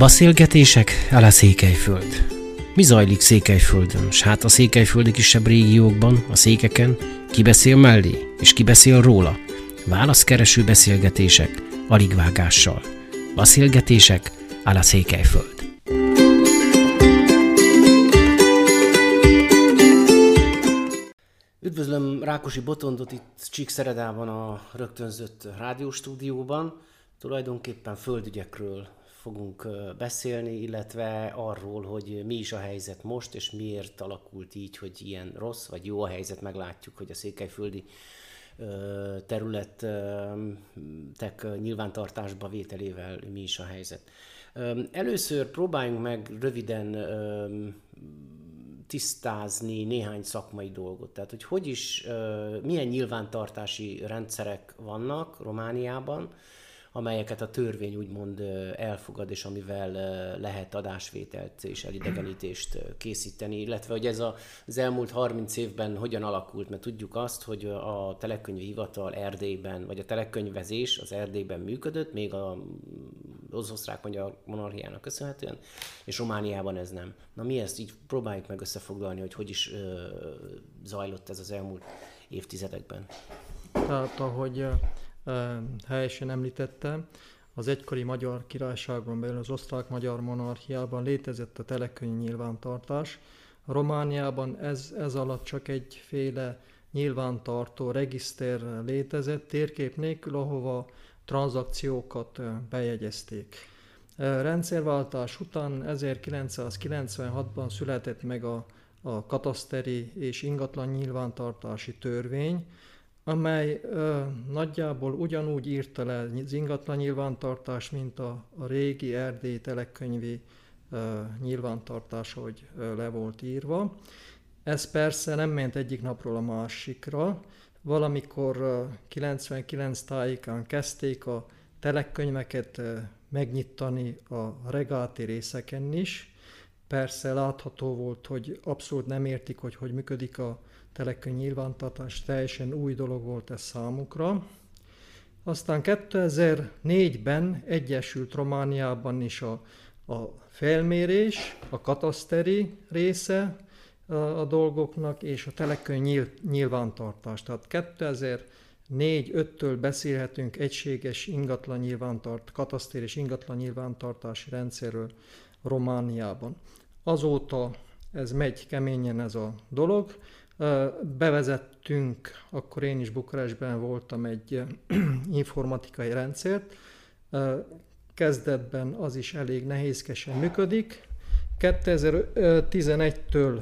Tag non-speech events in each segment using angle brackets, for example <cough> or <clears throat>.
Beszélgetések a Székelyföld. Mi zajlik Székelyföldön, s hát a székelyföldi kisebb régiókban, a székeken, ki beszél mellé, és ki beszél róla? Válaszkereső beszélgetések, alig vágással. Beszélgetések a Székelyföld. Üdvözlöm Rákosi Botondot itt Csíkszeredában a rögtönzött rádióstúdióban. Tulajdonképpen földügyekről fogunk beszélni, illetve arról, hogy mi is a helyzet most, és miért alakult így, hogy ilyen rossz vagy jó a helyzet. Meglátjuk, hogy a székelyföldi területek nyilvántartásba vételével mi is a helyzet. Először próbáljunk meg röviden tisztázni néhány szakmai dolgot. Tehát, hogy hogy is, milyen nyilvántartási rendszerek vannak Romániában, amelyeket a törvény úgymond elfogad, és amivel lehet adásvételt és elidegenítést készíteni, illetve hogy ez az elmúlt 30 évben hogyan alakult, mert tudjuk azt, hogy a telekönyvi hivatal Erdélyben, vagy a telekönyvezés az Erdélyben működött, még a az osztrák magyar monarchiának köszönhetően, és Romániában ez nem. Na mi ezt így próbáljuk meg összefoglalni, hogy hogy is ö, zajlott ez az elmúlt évtizedekben. Tehát ahogy helyesen említette, az egykori magyar királyságon belül az osztrák-magyar monarchiában létezett a telekönyv nyilvántartás. Romániában ez, ez alatt csak egyféle nyilvántartó regiszter létezett, térkép nélkül, ahova tranzakciókat bejegyezték. Rendszerváltás után 1996-ban született meg a, a kataszteri és ingatlan nyilvántartási törvény, amely ö, nagyjából ugyanúgy írta le az ingatlan nyilvántartás, mint a, a régi Erdély telekönyvi ö, nyilvántartás, hogy ö, le volt írva. Ez persze nem ment egyik napról a másikra. Valamikor ö, 99 tájékán kezdték a telekönyveket ö, megnyitani a regáti részeken is. Persze látható volt, hogy abszolút nem értik, hogy hogy működik a telekönyv nyilvántartás teljesen új dolog volt ez számukra. Aztán 2004-ben egyesült Romániában is a, a felmérés, a kataszteri része a, a dolgoknak, és a telekönyv nyíl, nyilvántartás. Tehát 2004-5-től beszélhetünk egységes ingatlan nyilvántart, katasztér és ingatlan nyilvántartási rendszerről Romániában. Azóta ez megy keményen ez a dolog. Bevezettünk, akkor én is Bukarestben voltam egy <clears throat> informatikai rendszert, kezdetben az is elég nehézkesen működik. 2011-től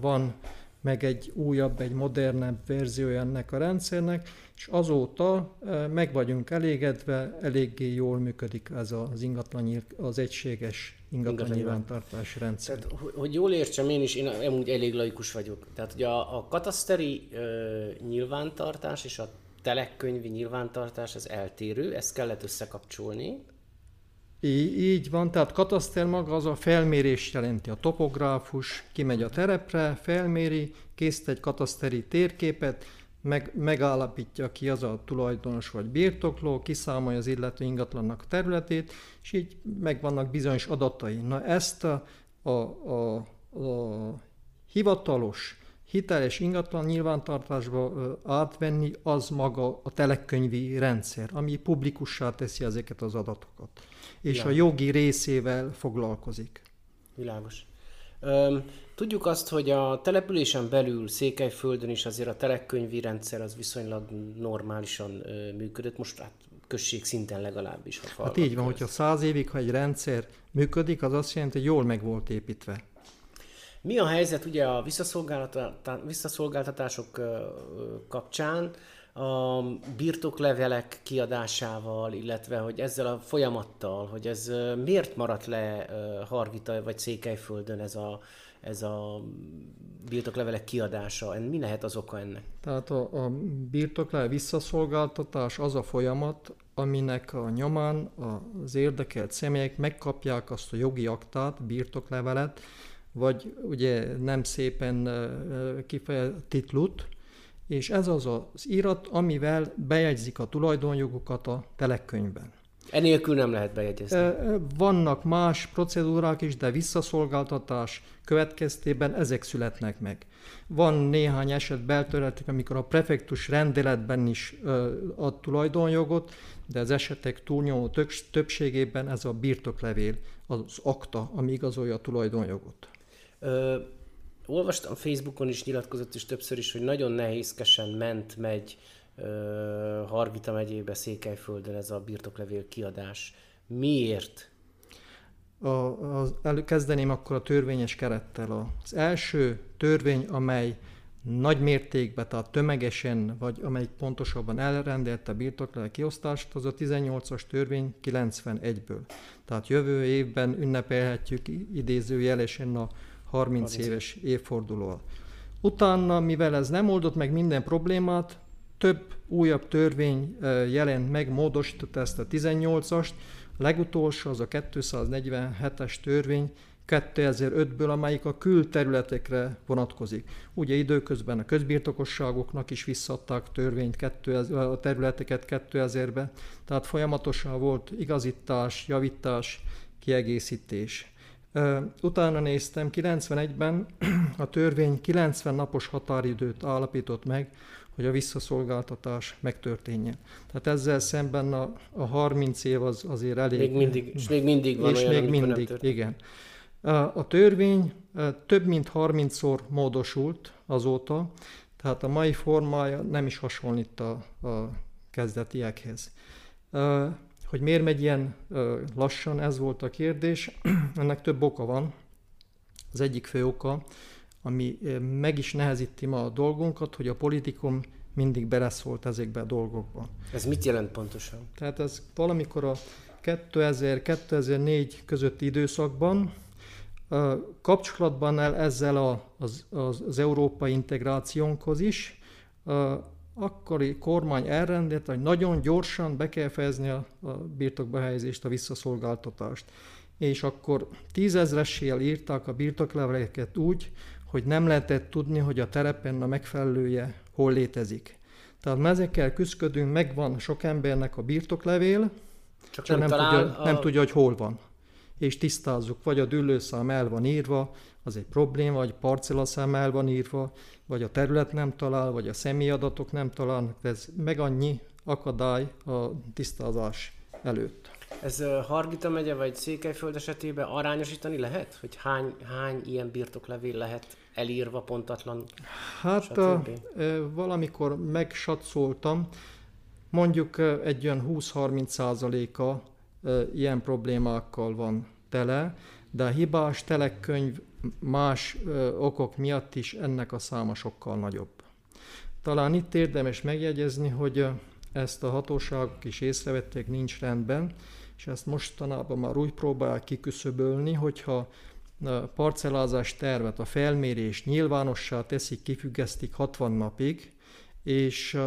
van meg egy újabb, egy modernebb verziója ennek a rendszernek, és azóta meg vagyunk elégedve, eléggé jól működik ez az ingatlan, az egységes ingatlan nyilvántartási rendszer. Tehát, hogy jól értsem én is, én amúgy elég laikus vagyok. Tehát, hogy a, a kataszteri ö, nyilvántartás és a telekkönyvi nyilvántartás az eltérő, ezt kellett összekapcsolni. Így, így van, tehát kataszter maga az a felmérés jelenti. A topográfus kimegy a terepre, felméri, készít egy kataszteri térképet, meg, megállapítja ki az a tulajdonos vagy birtokló, kiszámolja az illető ingatlannak a területét, és így megvannak bizonyos adatai. Na ezt a, a, a, a hivatalos, hiteles ingatlan nyilvántartásba átvenni, az maga a telekönyvi rendszer, ami publikussá teszi ezeket az adatokat, és ja. a jogi részével foglalkozik. Világos. Tudjuk azt, hogy a településen belül Székelyföldön is azért a telekönyvi rendszer az viszonylag normálisan működött, most hát község szinten legalábbis. Ha hát így van, ez. hogyha száz évig, ha egy rendszer működik, az azt jelenti, hogy jól meg volt építve. Mi a helyzet ugye a visszaszolgáltatások kapcsán? a birtoklevelek kiadásával, illetve hogy ezzel a folyamattal, hogy ez miért maradt le Hargita vagy Székelyföldön ez a, ez a birtoklevelek kiadása? Mi lehet az oka ennek? Tehát a, a birtoklevel visszaszolgáltatás az a folyamat, aminek a nyomán az érdekelt személyek megkapják azt a jogi aktát, birtoklevelet, vagy ugye nem szépen kifejezett titlut, és ez az az írat, amivel bejegyzik a tulajdonjogokat a telekönyvben. Enélkül nem lehet bejegyezni. Vannak más procedúrák is, de visszaszolgáltatás következtében ezek születnek meg. Van néhány eset beltörletek, amikor a prefektus rendeletben is ad tulajdonjogot, de az esetek túlnyomó többségében ez a birtoklevél, az akta, ami igazolja a tulajdonjogot. Ö, olvastam Facebookon is, nyilatkozott is többször is, hogy nagyon nehézkesen ment, megy Hargita megyébe, Székelyföldön ez a birtoklevél kiadás. Miért? A, az, előkezdeném akkor a törvényes kerettel. Az első törvény, amely nagy mértékben, tehát tömegesen, vagy amelyik pontosabban elrendelte a birtoklevél kiosztást, az a 18-as törvény 91-ből. Tehát jövő évben ünnepelhetjük idézőjelesen a 30, 30 éves évfordulóval. Utána, mivel ez nem oldott meg minden problémát, több újabb törvény jelent meg, módosította ezt a 18-ast, legutolsó az a 247-es törvény 2005-ből, amelyik a külterületekre vonatkozik. Ugye időközben a közbirtokosságoknak is visszadták törvényt 2000, a területeket 2000-ben, tehát folyamatosan volt igazítás, javítás, kiegészítés. Utána néztem, 91-ben a törvény 90 napos határidőt állapított meg, hogy a visszaszolgáltatás megtörténjen. Tehát ezzel szemben a, a 30 év az azért elég... Még mindig, és még mindig van és olyan, még mindig, igen. A törvény több mint 30-szor módosult azóta, tehát a mai formája nem is hasonlít a, a kezdetiekhez. Hogy miért megy ilyen lassan, ez volt a kérdés. <clears throat> Ennek több oka van. Az egyik fő oka, ami meg is nehezíti ma a dolgunkat, hogy a politikum mindig beleszólt ezekbe a dolgokba. Ez mit jelent pontosan? Tehát ez valamikor a 2000-2004 közötti időszakban kapcsolatban el ezzel a, az, az, az európai integrációnkhoz is, akkori kormány elrendelt, hogy nagyon gyorsan be kell fejezni a, a birtokba helyezést, a visszaszolgáltatást. És akkor tízezressél írták a birtokleveleket úgy, hogy nem lehetett tudni, hogy a terepen a megfelelője hol létezik. Tehát ezekkel küzdködünk, megvan sok embernek a birtoklevél, Csak nem, nem, tudja, a... nem tudja, hogy hol van. És tisztázzuk, vagy a dűlőszám el van írva, az egy probléma, vagy parcellaszám el van írva, vagy a terület nem talál, vagy a személyadatok nem találnak. Ez meg annyi akadály a tisztázás előtt. Ez Hargita megye vagy Székelyföld esetében arányosítani lehet? Hogy hány, hány ilyen birtoklevél lehet elírva pontatlan? Hát a, valamikor megsatszoltam, mondjuk egy olyan 20-30 százaléka ilyen problémákkal van tele, de a hibás telekönyv más okok miatt is ennek a száma sokkal nagyobb. Talán itt érdemes megjegyezni, hogy ezt a hatóságok is észrevették, nincs rendben, és ezt mostanában már úgy próbálják kiküszöbölni, hogyha parcellázás tervet, a felmérést nyilvánossá teszik, kifüggesztik 60 napig, és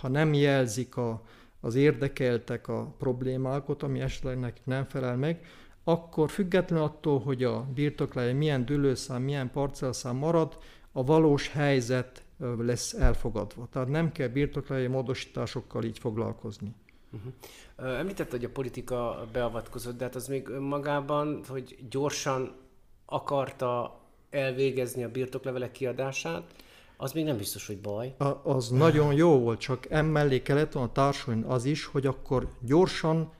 ha nem jelzik a, az érdekeltek a problémákat, ami esetleg nekik nem felel meg, akkor független attól, hogy a birtoklája milyen dülőszám, milyen parcelszám marad, a valós helyzet lesz elfogadva. Tehát nem kell birtoklája módosításokkal így foglalkozni. Uh-huh. Említett, hogy a politika beavatkozott, de hát az még önmagában, hogy gyorsan akarta elvégezni a birtoklevelek kiadását, az még nem biztos, hogy baj. A, az nagyon jó volt, csak emellé kellett a társulni az is, hogy akkor gyorsan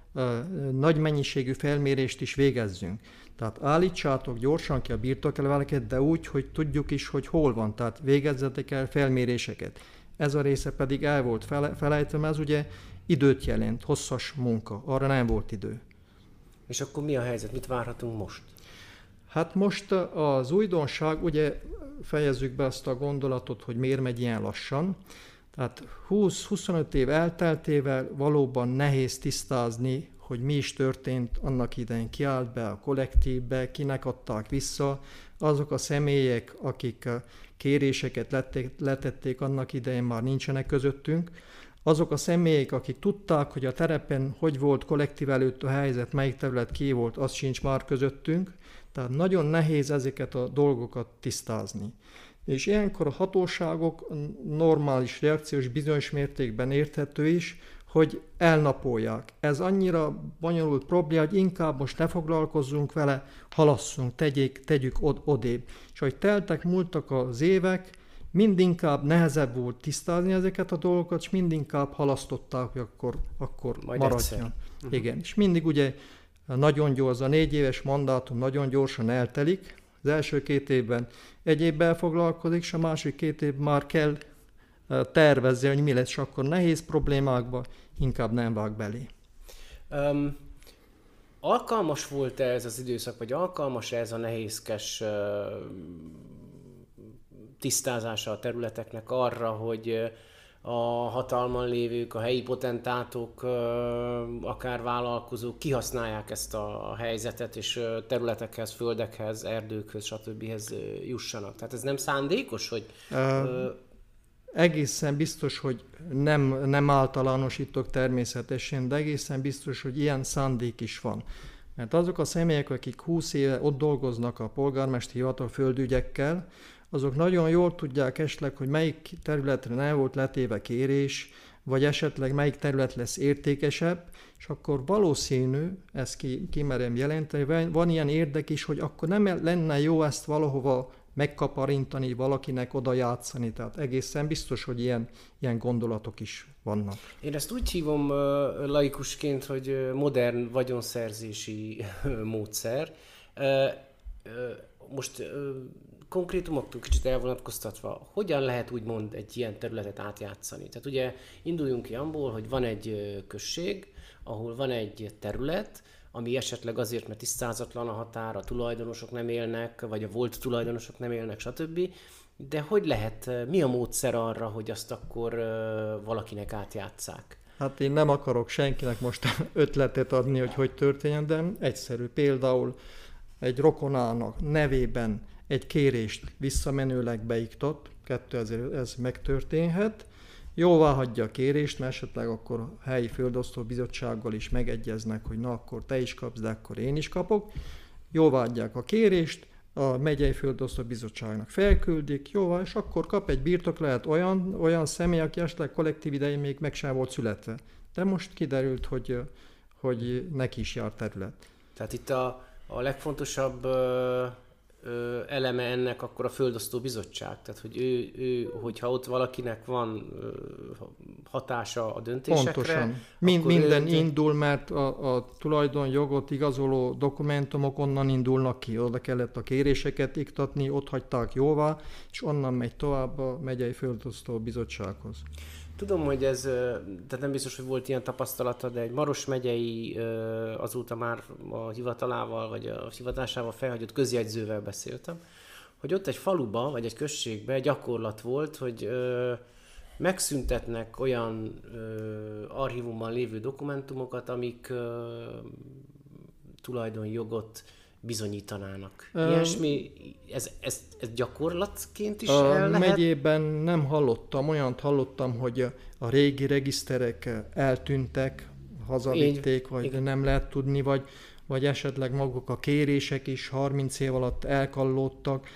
nagy mennyiségű felmérést is végezzünk. Tehát állítsátok gyorsan ki a birtokleveleket, de úgy, hogy tudjuk is, hogy hol van, tehát végezzetek el felméréseket. Ez a része pedig el volt fele, felejtve, ez ugye időt jelent, hosszas munka, arra nem volt idő. És akkor mi a helyzet, mit várhatunk most? Hát most az újdonság, ugye fejezzük be azt a gondolatot, hogy miért megy ilyen lassan. Tehát 20-25 év elteltével valóban nehéz tisztázni, hogy mi is történt annak idején, kiállt be a kollektívbe, kinek adták vissza, azok a személyek, akik kéréseket letették annak idején már nincsenek közöttünk, azok a személyek, akik tudták, hogy a terepen hogy volt kollektív előtt a helyzet, melyik terület ki volt, az sincs már közöttünk, tehát nagyon nehéz ezeket a dolgokat tisztázni. És ilyenkor a hatóságok normális reakciós bizonyos mértékben érthető is, hogy elnapolják. Ez annyira bonyolult probléma, hogy inkább most ne foglalkozzunk vele, halasszunk, tegyék, tegyük od- odébb. És hogy teltek, múltak az évek, mindinkább nehezebb volt tisztázni ezeket a dolgokat, és mindinkább halasztották, hogy akkor, akkor Majd maradjon. Uh-huh. Igen, és mindig ugye nagyon gyors, a négy éves mandátum nagyon gyorsan eltelik, az első két évben egyébbel foglalkozik, és a másik két év már kell tervezze, hogy mi lesz, és akkor nehéz problémákba inkább nem vág belé. Um, alkalmas volt-e ez az időszak, vagy alkalmas ez a nehézkes uh, tisztázása a területeknek arra, hogy a hatalman lévők, a helyi potentátok, akár vállalkozók kihasználják ezt a helyzetet, és területekhez, földekhez, erdőkhöz, stb. jussanak. Tehát ez nem szándékos, hogy... Uh, egészen biztos, hogy nem, nem általánosítok természetesen, de egészen biztos, hogy ilyen szándék is van. Mert azok a személyek, akik 20 éve ott dolgoznak a polgármesteri hivatal földügyekkel, azok nagyon jól tudják esetleg, hogy melyik területre nem volt letéve kérés, vagy esetleg melyik terület lesz értékesebb, és akkor valószínű, ezt ki, kimerem jelenteni, van ilyen érdek is, hogy akkor nem lenne jó ezt valahova megkaparintani, valakinek oda játszani. Tehát egészen biztos, hogy ilyen, ilyen gondolatok is vannak. Én ezt úgy hívom laikusként, hogy modern vagyonszerzési módszer. Most konkrétumoktól kicsit elvonatkoztatva, hogyan lehet úgymond egy ilyen területet átjátszani? Tehát ugye induljunk ki abból, hogy van egy község, ahol van egy terület, ami esetleg azért, mert tisztázatlan a határ, a tulajdonosok nem élnek, vagy a volt tulajdonosok nem élnek, stb. De hogy lehet, mi a módszer arra, hogy azt akkor valakinek átjátszák? Hát én nem akarok senkinek most <laughs> ötletet adni, hogy hogy történjen, de egyszerű. Például egy rokonának nevében egy kérést visszamenőleg beiktott, 2000 ez megtörténhet, jóvá hagyja a kérést, mert esetleg akkor a helyi földosztó bizottsággal is megegyeznek, hogy na akkor te is kapsz, de akkor én is kapok. Jóvá adják a kérést, a megyei földosztó bizottságnak felküldik, jóvá, és akkor kap egy birtok lehet olyan, olyan személy, aki esetleg kollektív idején még meg sem volt születve. De most kiderült, hogy, hogy neki is jár terület. Tehát itt a, a legfontosabb eleme ennek akkor a földosztó bizottság. Tehát, hogy ő, ő hogyha ott valakinek van hatása a döntésekre. Pontosan. Mind, minden ő... indul, mert a, a tulajdonjogot igazoló dokumentumok onnan indulnak ki. Oda kellett a kéréseket iktatni, ott hagyták jóvá, és onnan megy tovább a megyei földosztó bizottsághoz. Tudom, hogy ez, tehát nem biztos, hogy volt ilyen tapasztalata, de egy Maros megyei azóta már a hivatalával, vagy a hivatásával felhagyott közjegyzővel beszéltem, hogy ott egy faluba, vagy egy községbe gyakorlat volt, hogy megszüntetnek olyan archívumban lévő dokumentumokat, amik tulajdonjogot bizonyítanának. Um, Ilyesmi, ez, ez, ez gyakorlatként is a el lehet? megyében nem hallottam, olyant hallottam, hogy a régi regiszterek eltűntek, hazavitték, Így, vagy igen. nem lehet tudni, vagy, vagy esetleg maguk a kérések is 30 év alatt elkallódtak.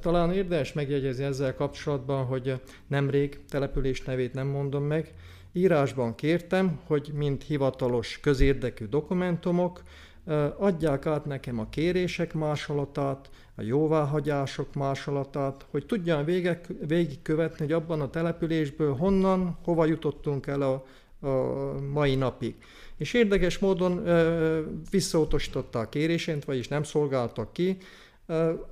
Talán érdemes megjegyezni ezzel kapcsolatban, hogy nemrég település nevét nem mondom meg, írásban kértem, hogy mint hivatalos közérdekű dokumentumok, adják át nekem a kérések másolatát, a jóváhagyások másolatát, hogy tudjam végig, végigkövetni, hogy abban a településből honnan, hova jutottunk el a, a mai napig. És érdekes módon ö, visszautasították a vagyis nem szolgáltak ki,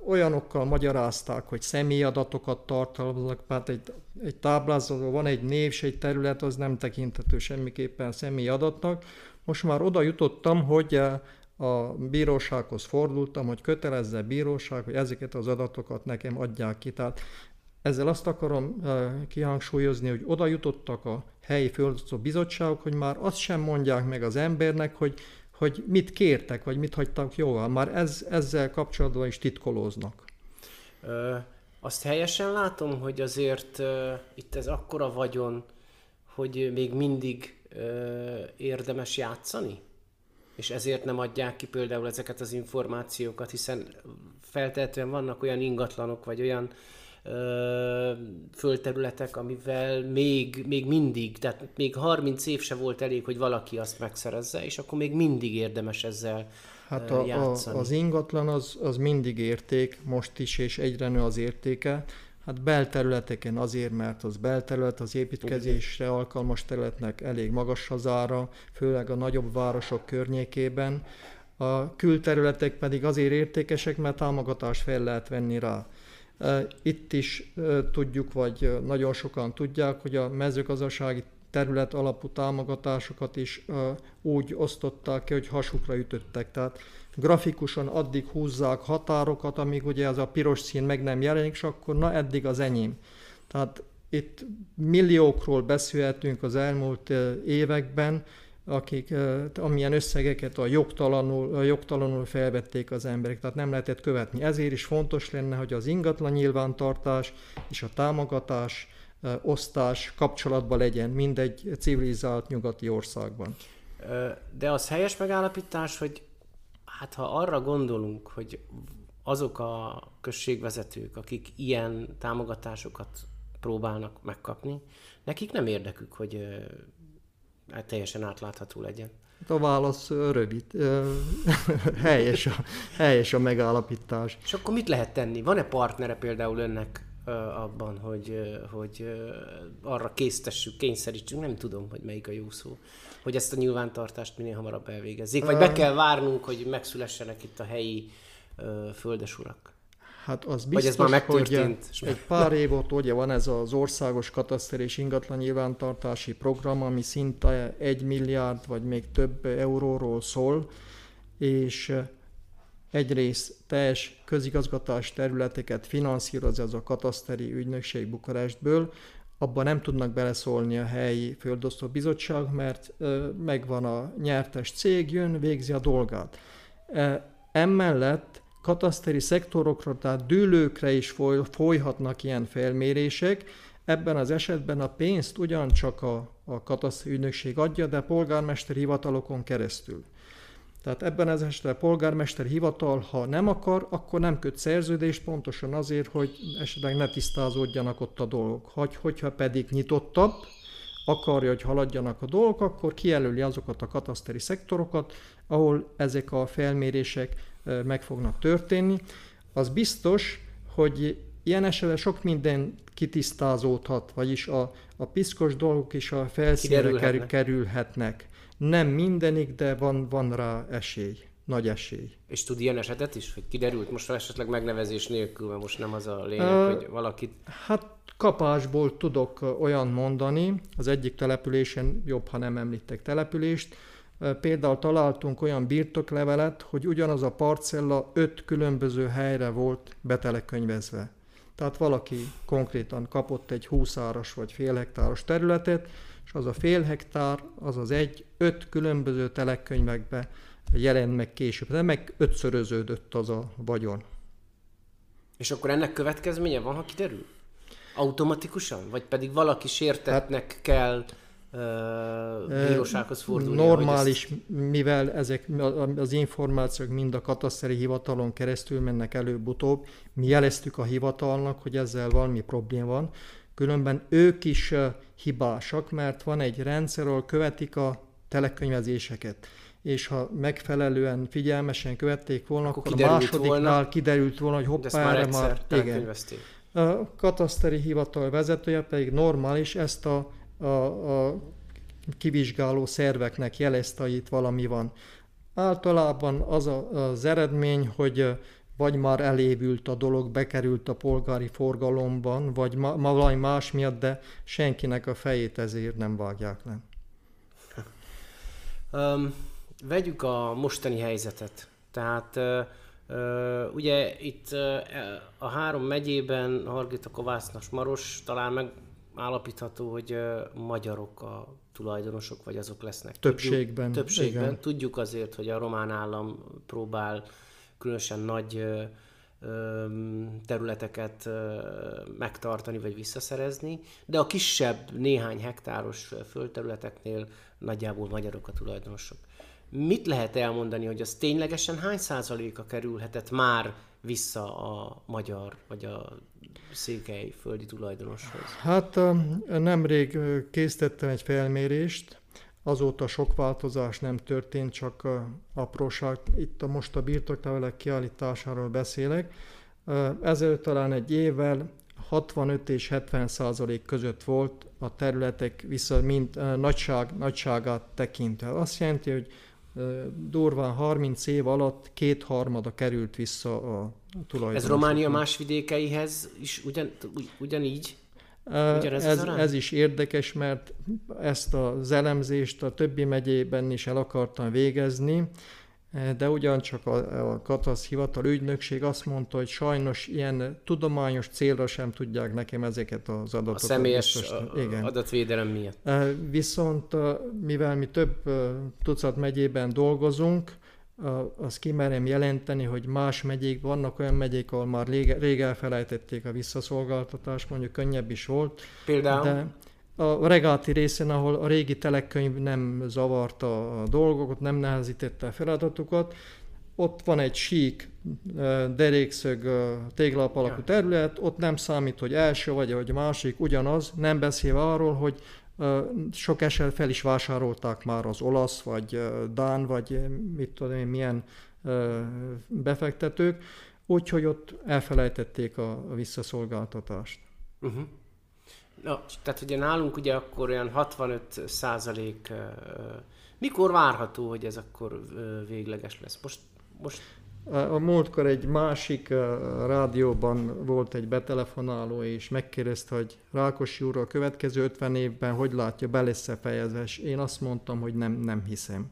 olyanokkal magyarázták, hogy személyadatokat tartalmaznak, mert egy, egy táblázatban van egy név, egy terület, az nem tekintető semmiképpen személyadatnak. Most már oda jutottam, hogy a bírósághoz fordultam, hogy kötelezze a bíróság, hogy ezeket az adatokat nekem adják ki. Tehát ezzel azt akarom eh, kihangsúlyozni, hogy oda jutottak a helyi földszó bizottságok, hogy már azt sem mondják meg az embernek, hogy, hogy mit kértek, vagy mit hagytak jóvá. Már ez, ezzel kapcsolatban is titkolóznak. Ö, azt helyesen látom, hogy azért ö, itt ez akkora vagyon, hogy még mindig ö, érdemes játszani? És ezért nem adják ki például ezeket az információkat, hiszen feltétlenül vannak olyan ingatlanok, vagy olyan ö, földterületek, amivel még, még mindig, tehát még 30 év se volt elég, hogy valaki azt megszerezze, és akkor még mindig érdemes ezzel Hát a, a, az ingatlan az, az mindig érték, most is, és egyre nő az értéke. Hát belterületeken azért, mert az belterület az építkezésre alkalmas területnek elég magas az ára, főleg a nagyobb városok környékében. A külterületek pedig azért értékesek, mert támogatást fel lehet venni rá. Itt is tudjuk, vagy nagyon sokan tudják, hogy a mezőgazdasági terület alapú támogatásokat is úgy osztották ki, hogy hasukra ütöttek. Tehát grafikusan addig húzzák határokat, amíg ugye az a piros szín meg nem jelenik, és akkor na eddig az enyém. Tehát itt milliókról beszélhetünk az elmúlt években, akik amilyen összegeket a jogtalanul, a jogtalanul felvették az emberek, tehát nem lehetett követni. Ezért is fontos lenne, hogy az ingatlan nyilvántartás és a támogatás, osztás kapcsolatban legyen mindegy civilizált nyugati országban. De az helyes megállapítás, hogy hát ha arra gondolunk, hogy azok a községvezetők, akik ilyen támogatásokat próbálnak megkapni, nekik nem érdekük, hogy hát teljesen átlátható legyen. A válasz rövid. <laughs> helyes, a, helyes a megállapítás. És akkor mit lehet tenni? Van-e partnere például önnek abban, hogy, hogy arra késztessük, kényszerítsünk, nem tudom, hogy melyik a jó szó, hogy ezt a nyilvántartást minél hamarabb elvégezzék, vagy be kell várnunk, hogy megszülessenek itt a helyi földesurak? Hát az biztos, Vagy ez már megtörtént. Hogy egy pár év óta ugye van ez az országos kataszter és ingatlan nyilvántartási program, ami szinte egy milliárd vagy még több euróról szól, és egyrészt teljes közigazgatás területeket finanszíroz ez a kataszteri ügynökség Bukarestből, abban nem tudnak beleszólni a helyi földosztó bizottság, mert megvan a nyertes cég, jön, végzi a dolgát. Emellett kataszteri szektorokra, tehát dűlőkre is foly, folyhatnak ilyen felmérések. Ebben az esetben a pénzt ugyancsak a, a kataszteri ügynökség adja, de polgármesteri hivatalokon keresztül. Tehát ebben az esetben a polgármester hivatal, ha nem akar, akkor nem köt szerződést, pontosan azért, hogy esetleg ne tisztázódjanak ott a dolgok. Hogy, hogyha pedig nyitottabb, akarja, hogy haladjanak a dolgok, akkor kijelöli azokat a kataszteri szektorokat, ahol ezek a felmérések meg fognak történni. Az biztos, hogy ilyen esetben sok minden kitisztázódhat, vagyis a, a piszkos dolgok is a felszínre kerül, kerülhetnek. Nem mindenik, de van, van rá esély, nagy esély. És tud ilyen esetet is, hogy kiderült most esetleg megnevezés nélkül, mert most nem az a lényeg, uh, hogy valakit... Hát kapásból tudok olyan mondani, az egyik településen jobb, ha nem említek települést, Például találtunk olyan birtoklevelet, hogy ugyanaz a parcella öt különböző helyre volt betelekönyvezve. Tehát valaki konkrétan kapott egy 20 áras vagy fél hektáros területet, és az a fél hektár, az az egy, öt különböző telekönyvekbe jelent meg később. De meg ötszöröződött az a vagyon. És akkor ennek következménye van, ha kiderül? Automatikusan? Vagy pedig valaki sértetnek hát, kell bírósághoz fordulni. Normális, ezt... mivel ezek az információk mind a kataszteri hivatalon keresztül mennek előbb-utóbb, mi jeleztük a hivatalnak, hogy ezzel valami probléma van, különben ők is hibásak, mert van egy rendszer, ahol követik a telekönyvezéseket és ha megfelelően figyelmesen követték volna, akkor, akkor a másodiknál volna, kiderült volna, hogy hoppá, erre már, igen. A kataszteri hivatal vezetője pedig normális ezt a a, a kivizsgáló szerveknek jelezte, hogy itt valami van. Általában az a, az eredmény, hogy vagy már elévült a dolog, bekerült a polgári forgalomban, vagy ma, valami más miatt, de senkinek a fejét ezért nem vágják le. Um, vegyük a mostani helyzetet. Tehát uh, uh, ugye itt uh, a három megyében, Hargita, Kovásznas, Maros talán meg állapítható, hogy magyarok a tulajdonosok, vagy azok lesznek. Többségben. Tudjuk, többségben. Igen. Tudjuk azért, hogy a román állam próbál különösen nagy területeket megtartani vagy visszaszerezni, de a kisebb néhány hektáros földterületeknél nagyjából magyarok a tulajdonosok. Mit lehet elmondani, hogy az ténylegesen hány százaléka kerülhetett már vissza a magyar vagy a székely földi tulajdonoshoz? Hát nemrég készítettem egy felmérést, azóta sok változás nem történt, csak apróság. Itt a most a birtoklevelek kiállításáról beszélek. Ezelőtt talán egy évvel 65 és 70 százalék között volt a területek vissza mind nagyság, nagyságát tekintve. Azt jelenti, hogy durván 30 év alatt kétharmada került vissza a tulajdonos. Ez Románia más vidékeihez is ugyan, ugyanígy? Ugyanez ez, ez is érdekes, mert ezt az elemzést a többi megyében is el akartam végezni, de ugyancsak a, a Katasz hivatal ügynökség azt mondta, hogy sajnos ilyen tudományos célra sem tudják nekem ezeket az adatokat. A személyes biztos, igen. adatvédelem miatt. Viszont mivel mi több tucat megyében dolgozunk, azt kimerem jelenteni, hogy más megyék, vannak olyan megyék, ahol már rég, rég elfelejtették a visszaszolgáltatást, mondjuk könnyebb is volt. Például? De a regáti részen, ahol a régi telekönyv nem zavarta a dolgokat, nem nehezítette a feladatokat, ott van egy sík, derékszög, téglap alakú terület, ott nem számít, hogy első vagy, vagy másik, ugyanaz, nem beszélve arról, hogy sok eset fel is vásárolták már az olasz, vagy dán, vagy mit tudom én, milyen befektetők, úgyhogy ott elfelejtették a visszaszolgáltatást. Uh-huh. Na, tehát ugye nálunk ugye akkor olyan 65 százalék, mikor várható, hogy ez akkor végleges lesz? Most, most a múltkor egy másik rádióban volt egy betelefonáló, és megkérdezte, hogy Rákosi úr a következő 50 évben hogy látja, be lesz fejezve, én azt mondtam, hogy nem, nem hiszem.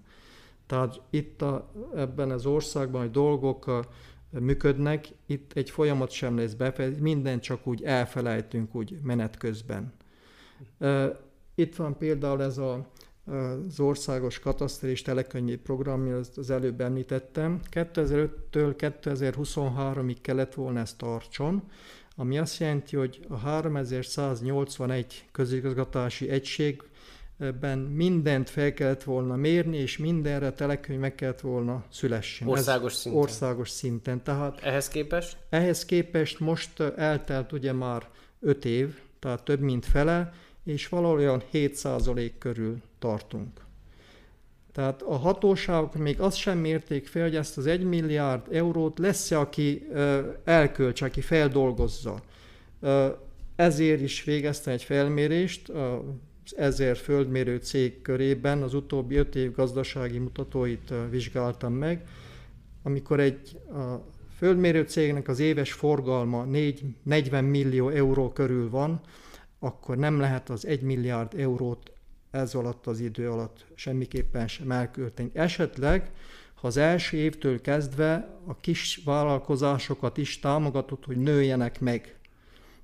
Tehát itt a, ebben az országban, hogy dolgok működnek, itt egy folyamat sem lesz befejezve, minden csak úgy elfelejtünk úgy menet közben. Itt van például ez a az országos katasztri és telekönyvi program, azt az előbb említettem. 2005-től 2023-ig kellett volna ezt tartson, ami azt jelenti, hogy a 3181 közigazgatási egységben mindent fel kellett volna mérni, és mindenre telekönyv meg kellett volna szülessen. Országos Ez szinten. Országos szinten. Tehát ehhez képest? Ehhez képest most eltelt ugye már 5 év, tehát több mint fele, és valahol olyan 7% körül tartunk. Tehát a hatóságok még azt sem mérték fel, hogy ezt az 1 milliárd eurót lesz-e, aki elkölts, aki feldolgozza. Ezért is végeztem egy felmérést az ezer földmérő cég körében, az utóbbi 5 év gazdasági mutatóit vizsgáltam meg, amikor egy a földmérő cégnek az éves forgalma 4, 40 millió euró körül van, akkor nem lehet az 1 milliárd eurót ez alatt az idő alatt semmiképpen sem elkölteni. Esetleg, ha az első évtől kezdve a kis vállalkozásokat is támogatott, hogy nőjenek meg.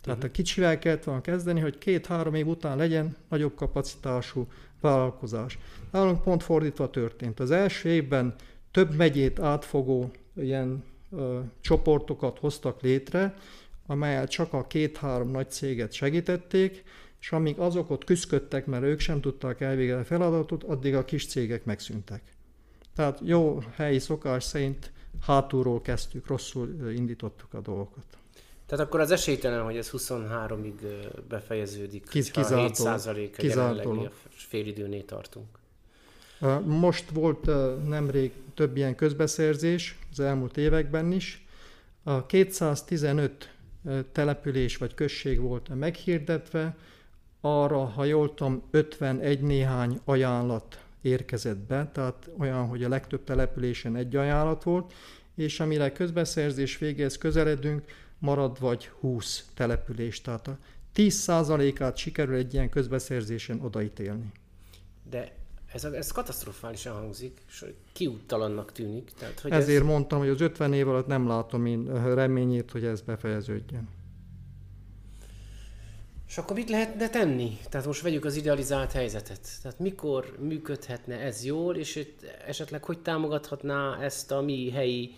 Tehát a kicsivel kellett volna kezdeni, hogy két-három év után legyen nagyobb kapacitású vállalkozás. Nálunk pont fordítva történt. Az első évben több megyét átfogó ilyen ö, csoportokat hoztak létre, amelyel csak a két-három nagy céget segítették, és amíg azok ott küzdködtek, mert ők sem tudták elvégezni a feladatot, addig a kis cégek megszűntek. Tehát jó helyi szokás szerint hátulról kezdtük, rosszul indítottuk a dolgokat. Tehát akkor az esélytelen, hogy ez 23-ig befejeződik, Kiz, kizárt a 7 a jelenleg mi a félidőnél tartunk. Most volt nemrég több ilyen közbeszerzés az elmúlt években is. A 215 település vagy község volt meghirdetve, arra, ha jól tudom, 51 néhány ajánlat érkezett be, tehát olyan, hogy a legtöbb településen egy ajánlat volt, és amire közbeszerzés végez közeledünk, marad vagy 20 település, tehát a 10%-át sikerül egy ilyen közbeszerzésen odaítélni. De ez, ez katasztrofálisan hangzik, és kiúttalannak tűnik. Tehát, hogy Ezért ez... mondtam, hogy az 50 év alatt nem látom én reményét, hogy ez befejeződjön. És akkor mit lehetne tenni? Tehát most vegyük az idealizált helyzetet. Tehát mikor működhetne ez jól, és esetleg hogy támogathatná ezt a mi helyi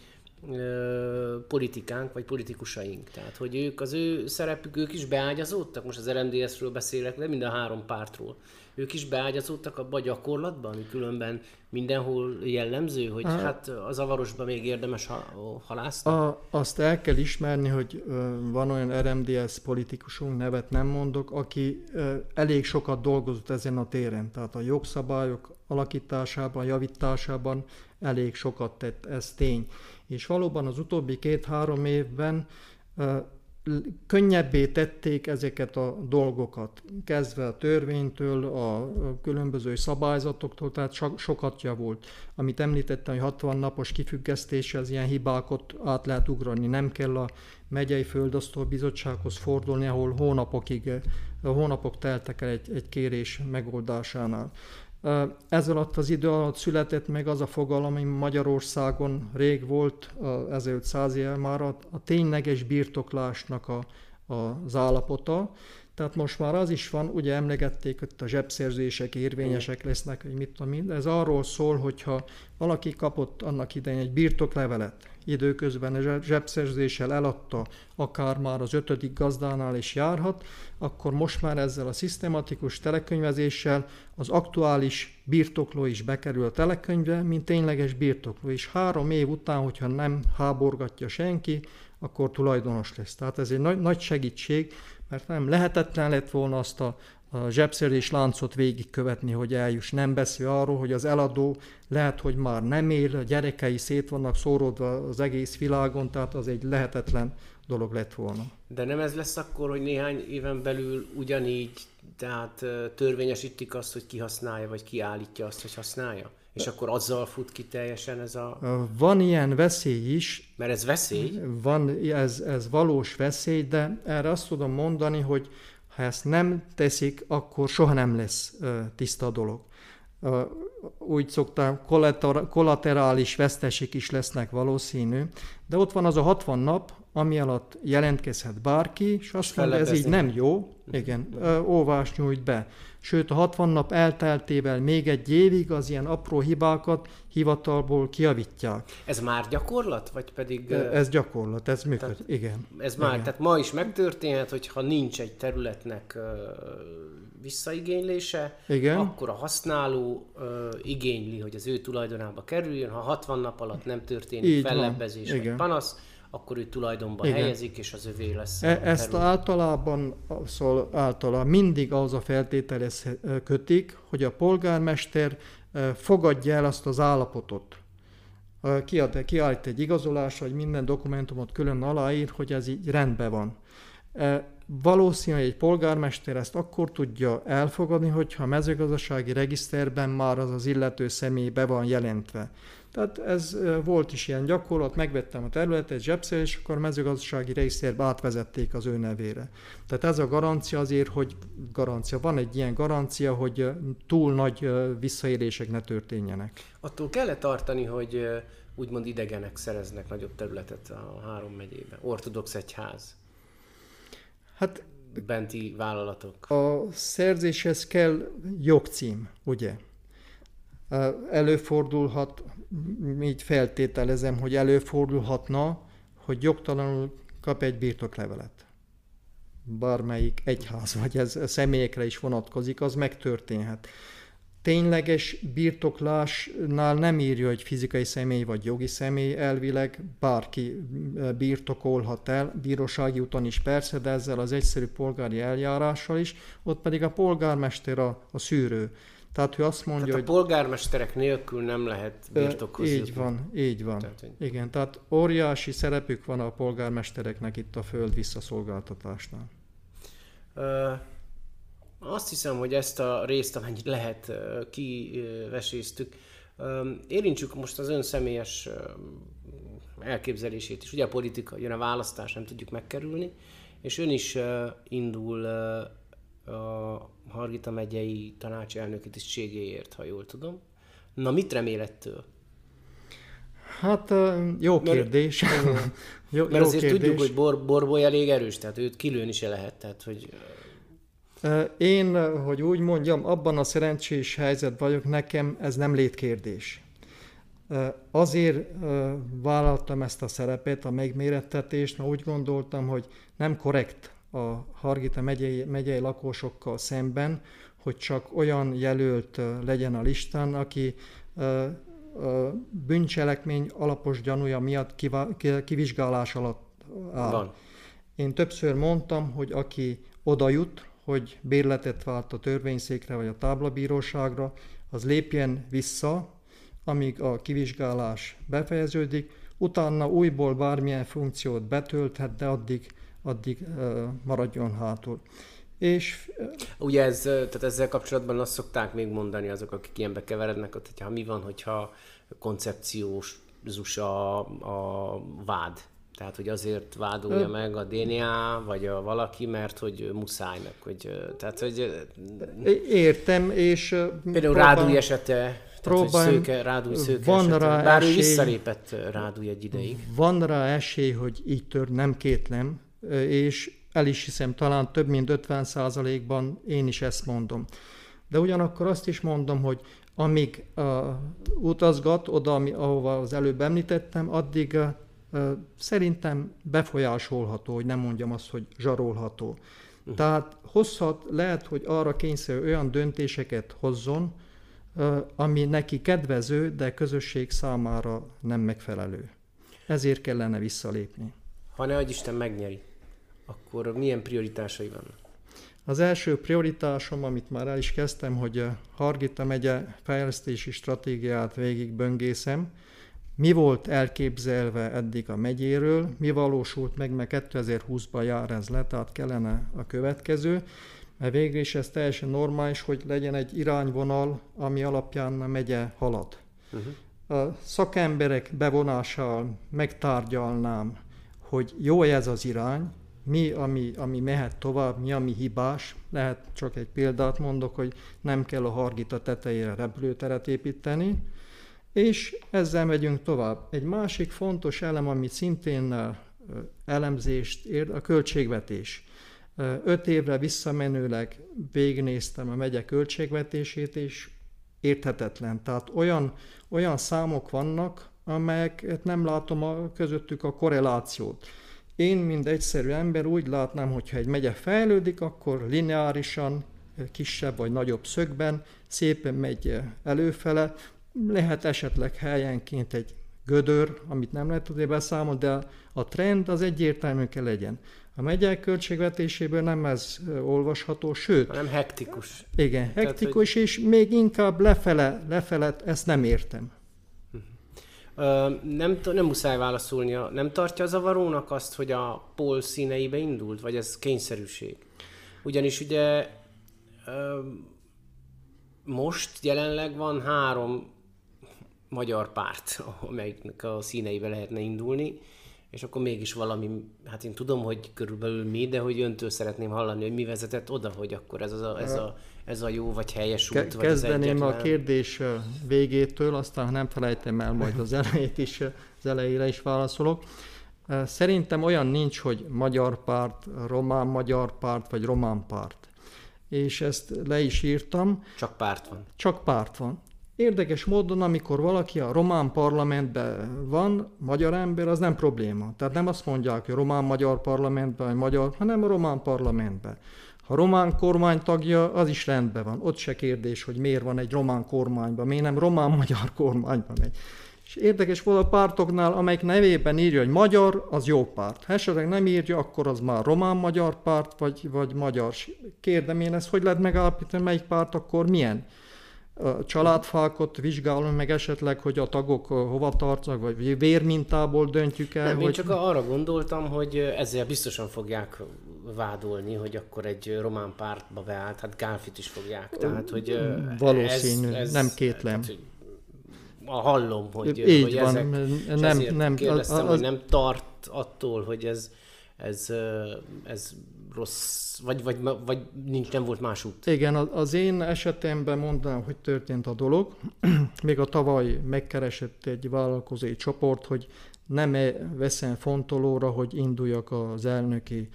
politikánk, vagy politikusaink. Tehát, hogy ők az ő szerepük, ők is beágyazódtak, most az RMDS-ről beszélek, de mind a három pártról. Ők is beágyazódtak abba a gyakorlatban, ami különben mindenhol jellemző, hogy a, hát a zavarosban még érdemes ha, halászni? A, azt el kell ismerni, hogy van olyan RMDS politikusunk, nevet nem mondok, aki elég sokat dolgozott ezen a téren. Tehát a jogszabályok alakításában, javításában elég sokat tett, ez tény. És valóban az utóbbi két-három évben könnyebbé tették ezeket a dolgokat, kezdve a törvénytől, a különböző szabályzatoktól, tehát sokat javult. Amit említettem, hogy 60 napos kifüggesztése, az ilyen hibákat át lehet ugrani. Nem kell a megyei földasztó bizottsághoz fordulni, ahol hónapokig, hónapok teltek el egy, egy kérés megoldásánál. Ez alatt az idő alatt született meg az a fogalom, ami Magyarországon rég volt, ezelőtt száz éve már a, a tényleges birtoklásnak a, az állapota. Tehát most már az is van, ugye emlegették, hogy a zsebszerzések érvényesek lesznek, hogy mit tudom én, ez arról szól, hogyha valaki kapott annak idején egy birtoklevelet, időközben zsebszerzéssel eladta, akár már az ötödik gazdánál is járhat, akkor most már ezzel a szisztematikus telekönyvezéssel az aktuális birtokló is bekerül a telekönyvbe, mint tényleges birtokló, és három év után, hogyha nem háborgatja senki, akkor tulajdonos lesz. Tehát ez egy nagy, nagy segítség, mert nem lehetetlen lett volna azt a a zsebszerés láncot végigkövetni, hogy eljuss. Nem beszél arról, hogy az eladó lehet, hogy már nem él, a gyerekei szét vannak szóródva az egész világon, tehát az egy lehetetlen dolog lett volna. De nem ez lesz akkor, hogy néhány éven belül ugyanígy, tehát törvényesítik azt, hogy ki használja, vagy ki állítja azt, hogy használja? És akkor azzal fut ki teljesen ez a... Van ilyen veszély is. Mert ez veszély? Van, ez, ez valós veszély, de erre azt tudom mondani, hogy ha ezt nem teszik, akkor soha nem lesz tiszta dolog. Úgy szoktam, kollaterális vesztesek is lesznek valószínű, de ott van az a 60 nap, ami alatt jelentkezhet bárki, és azt mondja, ez így nem jó, igen, óvás nyújt be. Sőt, a 60 nap elteltével még egy évig az ilyen apró hibákat hivatalból kiavítják. Ez már gyakorlat, vagy pedig... Ez gyakorlat, ez működik, tehát, igen. Ez már, igen. tehát ma is megtörténhet, hogy ha nincs egy területnek visszaigénylése, Igen. akkor a használó igényli, hogy az ő tulajdonába kerüljön, ha 60 nap alatt nem történik Így fellebbezés vagy panasz, akkor ő tulajdonba Igen. helyezik, és az övé lesz. E- ezt terület. általában, szóval általában mindig az a feltételez kötik, hogy a polgármester fogadja el azt az állapotot. Kiad, kiállít egy igazolás, hogy minden dokumentumot külön aláír, hogy ez így rendben van. Valószínű, hogy egy polgármester ezt akkor tudja elfogadni, hogyha a mezőgazdasági regiszterben már az az illető személy be van jelentve. Tehát ez volt is ilyen gyakorlat, megvettem a területet, zsebszer, és akkor a mezőgazdasági regiszterbe átvezették az ő nevére. Tehát ez a garancia azért, hogy garancia, van egy ilyen garancia, hogy túl nagy visszaélések ne történjenek. Attól kellett tartani, hogy úgymond idegenek szereznek nagyobb területet a három megyében. Ortodox egyház. Hát benti vállalatok. A szerzéshez kell jogcím, ugye? Előfordulhat, így feltételezem, hogy előfordulhatna, hogy jogtalanul kap egy birtoklevelet. Bármelyik egyház, vagy ez személyekre is vonatkozik, az megtörténhet tényleges birtoklásnál nem írja, hogy fizikai személy vagy jogi személy, elvileg bárki birtokolhat el, bírósági úton is persze, de ezzel az egyszerű polgári eljárással is, ott pedig a polgármester a, a szűrő. Tehát ő azt mondja, tehát a hogy... polgármesterek nélkül nem lehet birtokozni. Így van, így van. Tehát, hogy... Igen, tehát óriási szerepük van a polgármestereknek itt a föld visszaszolgáltatásnál. Uh azt hiszem, hogy ezt a részt, amennyit lehet, kiveséztük. Érintsük most az ön személyes elképzelését is. Ugye a politika, jön a választás, nem tudjuk megkerülni, és ön is indul a Hargita megyei tanácselnöki tisztségéért, ha jól tudom. Na, mit remél ettől? Hát jó kérdés. Mert, <laughs> jó, mert jó azért kérdés. tudjuk, hogy Bor, Borboly elég erős, tehát őt kilőni se lehet. Tehát, hogy én, hogy úgy mondjam, abban a szerencsés helyzet vagyok, nekem ez nem létkérdés. Azért vállaltam ezt a szerepet, a megmérettetést, mert úgy gondoltam, hogy nem korrekt a Hargita megyei, megyei lakósokkal szemben, hogy csak olyan jelölt legyen a listán, aki bűncselekmény alapos gyanúja miatt kivizsgálás alatt áll. Van. Én többször mondtam, hogy aki oda jut, hogy bérletet vált a törvényszékre vagy a táblabíróságra, az lépjen vissza, amíg a kivizsgálás befejeződik, utána újból bármilyen funkciót betölthet, de addig, addig maradjon hátul. És... Ugye ez, tehát ezzel kapcsolatban azt szokták még mondani azok, akik ilyenbe keverednek, hogy ha mi van, hogyha koncepciós a, a vád. Tehát, hogy azért vádolja Ö... meg a DNA, vagy a valaki, mert hogy muszáj meg, hogy... Tehát, hogy... Értem, és... Például próbál... Rádúj esete, próbál... tehát, hogy szőke, Rádúj szőke van esete. Rá Bár esély... ő visszalépett Rádúj egy ideig. Van rá esély, hogy így tör, nem kétlem, és el is hiszem, talán több mint 50 ban én is ezt mondom. De ugyanakkor azt is mondom, hogy amíg uh, utazgat oda, ami, ahova az előbb említettem, addig uh, szerintem befolyásolható, hogy nem mondjam azt, hogy zsarolható. Uh-huh. Tehát hozhat, lehet, hogy arra kényszerű olyan döntéseket hozzon, ami neki kedvező, de közösség számára nem megfelelő. Ezért kellene visszalépni. Ha ne Isten megnyeri akkor milyen prioritásai vannak? Az első prioritásom, amit már el is kezdtem, hogy Hargita megye fejlesztési stratégiát végig böngészem. Mi volt elképzelve eddig a megyéről, mi valósult meg, mert 2020-ban jár ez le, tehát kellene a következő, mert végül is ez teljesen normális, hogy legyen egy irányvonal, ami alapján a megye halad. Uh-huh. A szakemberek bevonásával megtárgyalnám, hogy jó ez az irány, mi, ami, ami mehet tovább, mi, ami hibás. Lehet csak egy példát mondok, hogy nem kell a Hargita tetejére repülőteret építeni, és ezzel megyünk tovább. Egy másik fontos elem, ami szintén elemzést ér, a költségvetés. Öt évre visszamenőleg végignéztem a megye költségvetését, és érthetetlen. Tehát olyan, olyan számok vannak, amelyeket nem látom a, közöttük a korrelációt. Én, mint egyszerű ember úgy látnám, hogyha egy megye fejlődik, akkor lineárisan, kisebb vagy nagyobb szögben szépen megy előfele. Lehet esetleg helyenként egy gödör, amit nem lehet tudni beszámolni, de a trend az egyértelmű kell legyen. A megyek költségvetéséből nem ez olvasható, sőt... Nem hektikus. Igen, hektikus, Tehát, hogy... és még inkább lefele, lefele, ezt nem értem nem, nem muszáj válaszolnia. Nem tartja zavarónak azt, hogy a pol színeibe indult, vagy ez kényszerűség? Ugyanis ugye most jelenleg van három magyar párt, <laughs> amelyiknek a színeibe lehetne indulni, és akkor mégis valami, hát én tudom, hogy körülbelül mi, de hogy öntől szeretném hallani, hogy mi vezetett oda, hogy akkor ez, az a, ez, a, ez a jó vagy helyes út, Ke- vagy Kezdeném a kérdés végétől, aztán nem felejtem el majd az elejét is, az elejére is válaszolok. Szerintem olyan nincs, hogy magyar párt, román magyar párt, vagy román párt. És ezt le is írtam. Csak párt van. Csak párt van. Érdekes módon, amikor valaki a román parlamentben van, magyar ember, az nem probléma. Tehát nem azt mondják, hogy román-magyar parlamentben, vagy magyar, hanem a román parlamentben. Ha román kormány tagja, az is rendben van. Ott se kérdés, hogy miért van egy román kormányban, miért nem román-magyar kormányban megy. És érdekes volt a pártoknál, amelyik nevében írja, hogy magyar, az jó párt. Ha esetleg nem írja, akkor az már román-magyar párt, vagy, vagy magyar. Kérdem én ezt, hogy lehet megállapítani, melyik párt akkor milyen? A családfákot vizsgálom meg esetleg, hogy a tagok hova tartoznak, vagy vérmintából döntjük el. Nem, hogy... én csak arra gondoltam, hogy ezzel biztosan fogják vádolni, hogy akkor egy román pártba beállt, hát Gálfit is fogják. Tehát, hogy Valószínű, ez, ez, nem kétlem. Tehát, hogy hallom, hogy, Így hogy van, ezek, nem, nem, kérdeztem, az, az... hogy nem tart attól, hogy ez, ez, ez rossz, vagy, vagy, vagy nincs, nem volt más út? Igen, az én esetemben mondanám, hogy történt a dolog. <clears throat> Még a tavaly megkeresett egy vállalkozói csoport, hogy nem -e veszem fontolóra, hogy induljak az elnöki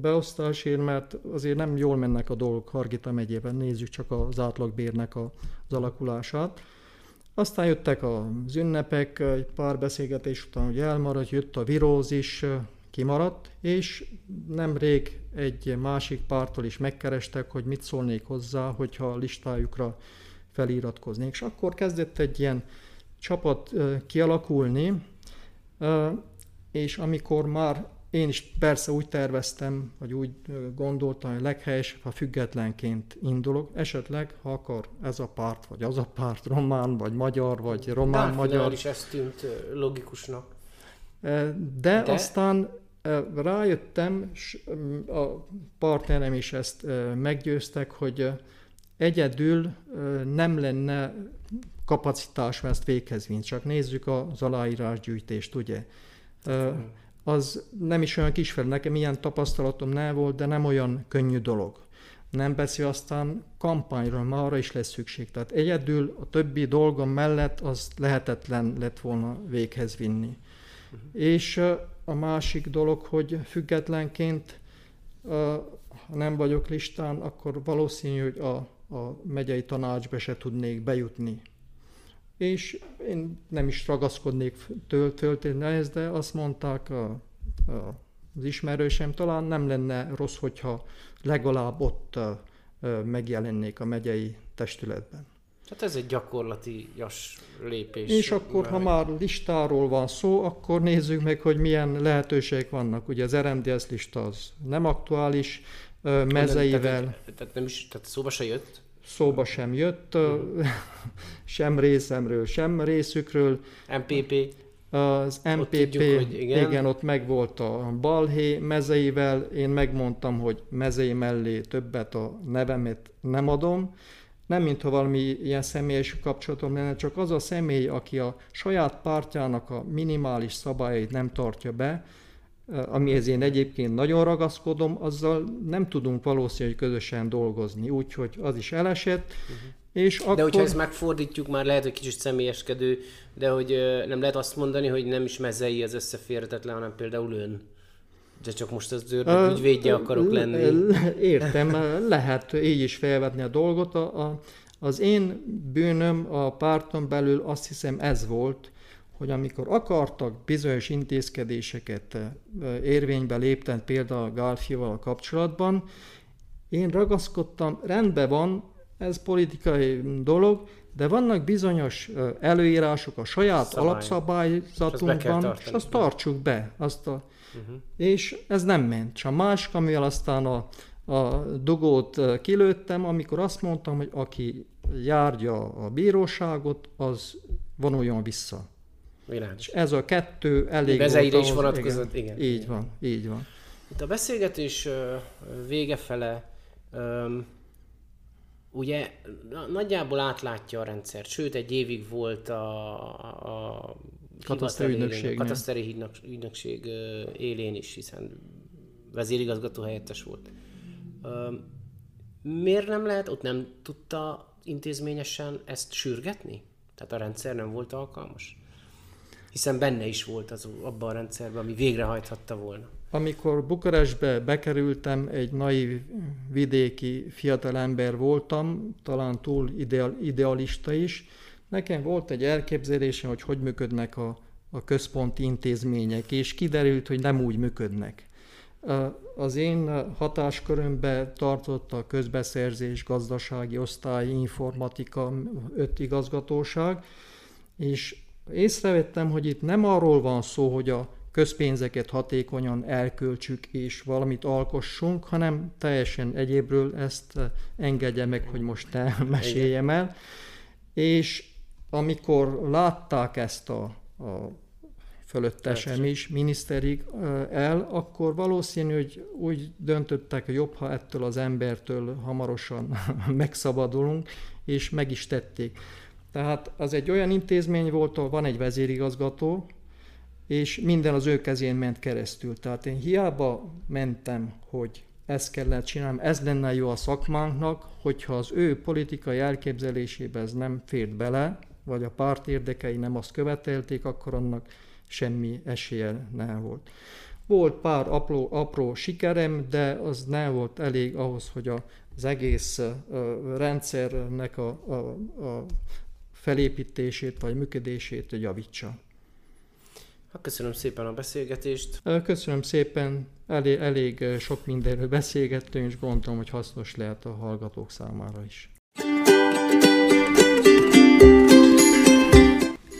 beosztásért, mert azért nem jól mennek a dolgok Hargita megyében, nézzük csak az átlagbérnek az alakulását. Aztán jöttek az ünnepek, egy pár beszélgetés után hogy elmaradt, jött a virózis, kimaradt, és nemrég egy másik pártól is megkerestek, hogy mit szólnék hozzá, hogyha a listájukra feliratkoznék. És akkor kezdett egy ilyen csapat kialakulni, és amikor már én is persze úgy terveztem, vagy úgy gondoltam, hogy leghelyesebb, ha függetlenként indulok, esetleg, ha akar ez a párt, vagy az a párt, román, vagy magyar, vagy román-magyar. is ez tűnt logikusnak. De, De aztán rájöttem, a partnerem is ezt meggyőztek, hogy egyedül nem lenne kapacitás ezt véghez vinni. Csak nézzük az aláírásgyűjtést, ugye? Az nem is olyan kisfer, nekem ilyen tapasztalatom nem volt, de nem olyan könnyű dolog. Nem beszél aztán kampányról, már arra is lesz szükség. Tehát egyedül a többi dolgom mellett az lehetetlen lett volna véghez vinni. Uh-huh. És a másik dolog, hogy függetlenként, ha nem vagyok listán, akkor valószínű, hogy a, a megyei tanácsba se tudnék bejutni. És én nem is ragaszkodnék tölteni ehhez, de azt mondták a, a, az ismerősem, talán nem lenne rossz, hogyha legalább ott megjelennék a megyei testületben. Hát ez egy gyakorlati lépés. És akkor, ha már listáról van szó, akkor nézzük meg, hogy milyen lehetőségek vannak. Ugye az RMDS lista az nem aktuális, mezeivel. Tehát, tehát, nem is, tehát szóba se jött? Szóba sem jött, uh-huh. <laughs> sem részemről, sem részükről. MPP? Az MPP, ott tudjuk, hogy igen. igen, ott megvolt a balhé mezeivel, én megmondtam, hogy mezei mellé többet a nevemet nem adom, nem mintha valami ilyen személyes kapcsolatom lenne, csak az a személy, aki a saját pártjának a minimális szabályait nem tartja be, eh, amihez én egyébként nagyon ragaszkodom, azzal nem tudunk valószínűleg közösen dolgozni, úgyhogy az is elesett. Uh-huh. És akkor... De hogyha ezt megfordítjuk, már lehet, hogy kicsit személyeskedő, de hogy eh, nem lehet azt mondani, hogy nem is mezei az összeférhetetlen, hanem például ön. De csak most az ördög ügyvédje akarok lenni. Értem, lehet így is felvetni a dolgot. A, a, az én bűnöm a párton belül azt hiszem ez volt, hogy amikor akartak bizonyos intézkedéseket érvénybe lépten, például a Gálfival kapcsolatban, én ragaszkodtam, rendben van, ez politikai dolog, de vannak bizonyos előírások a saját Szabály. alapszabályzatunkban, és, és azt tartsuk be. Azt a, Uh-huh. És ez nem ment. És a másik, amivel aztán a, a dugót kilőttem, amikor azt mondtam, hogy aki járja a bíróságot, az vonuljon vissza. Világos. És ez a kettő elég Bezeire is vonatkozott, igen. igen. Így van, így van. Itt a beszélgetés vége fele ugye nagyjából átlátja a rendszert, sőt egy évig volt a, a kataszteri ügynökség. Kataszteri ügynökség élén is, hiszen vezérigazgató helyettes volt. Miért nem lehet, ott nem tudta intézményesen ezt sürgetni? Tehát a rendszer nem volt alkalmas? Hiszen benne is volt az abban a rendszerben, ami végrehajthatta volna. Amikor Bukarestbe bekerültem, egy naív vidéki fiatalember voltam, talán túl ideal, idealista is, Nekem volt egy elképzelésem, hogy hogy működnek a, a központi intézmények, és kiderült, hogy nem úgy működnek. Az én hatáskörömbe tartott a közbeszerzés, gazdasági osztály, informatika, öt igazgatóság, és észrevettem, hogy itt nem arról van szó, hogy a közpénzeket hatékonyan elköltsük és valamit alkossunk, hanem teljesen egyébről ezt engedje meg, hogy most te meséljem el. És amikor látták ezt a, a fölöttesem is, miniszterig el, akkor valószínű, hogy úgy döntöttek, hogy jobb, ha ettől az embertől hamarosan <laughs> megszabadulunk, és meg is tették. Tehát az egy olyan intézmény volt, ahol van egy vezérigazgató, és minden az ő kezén ment keresztül. Tehát én hiába mentem, hogy ezt kellett csinálni, ez lenne jó a szakmánknak, hogyha az ő politikai elképzelésébe ez nem fért bele, vagy a párt érdekei nem azt követelték, akkor annak semmi esélye nem volt. Volt pár apró, apró sikerem, de az nem volt elég ahhoz, hogy az egész rendszernek a, a, a felépítését vagy működését javítsa. Hát köszönöm szépen a beszélgetést. Köszönöm szépen, elég, elég sok mindenről beszélgettünk, és gondolom, hogy hasznos lehet a hallgatók számára is.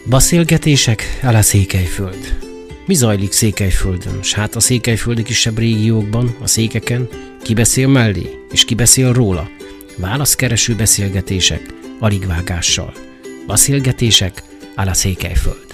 Beszélgetések a Székelyföld. Mi zajlik Székelyföldön, s hát a székelyföldi kisebb régiókban, a székeken, ki beszél mellé, és ki beszél róla? Válaszkereső beszélgetések, aligvágással. Beszélgetések a Székelyföld.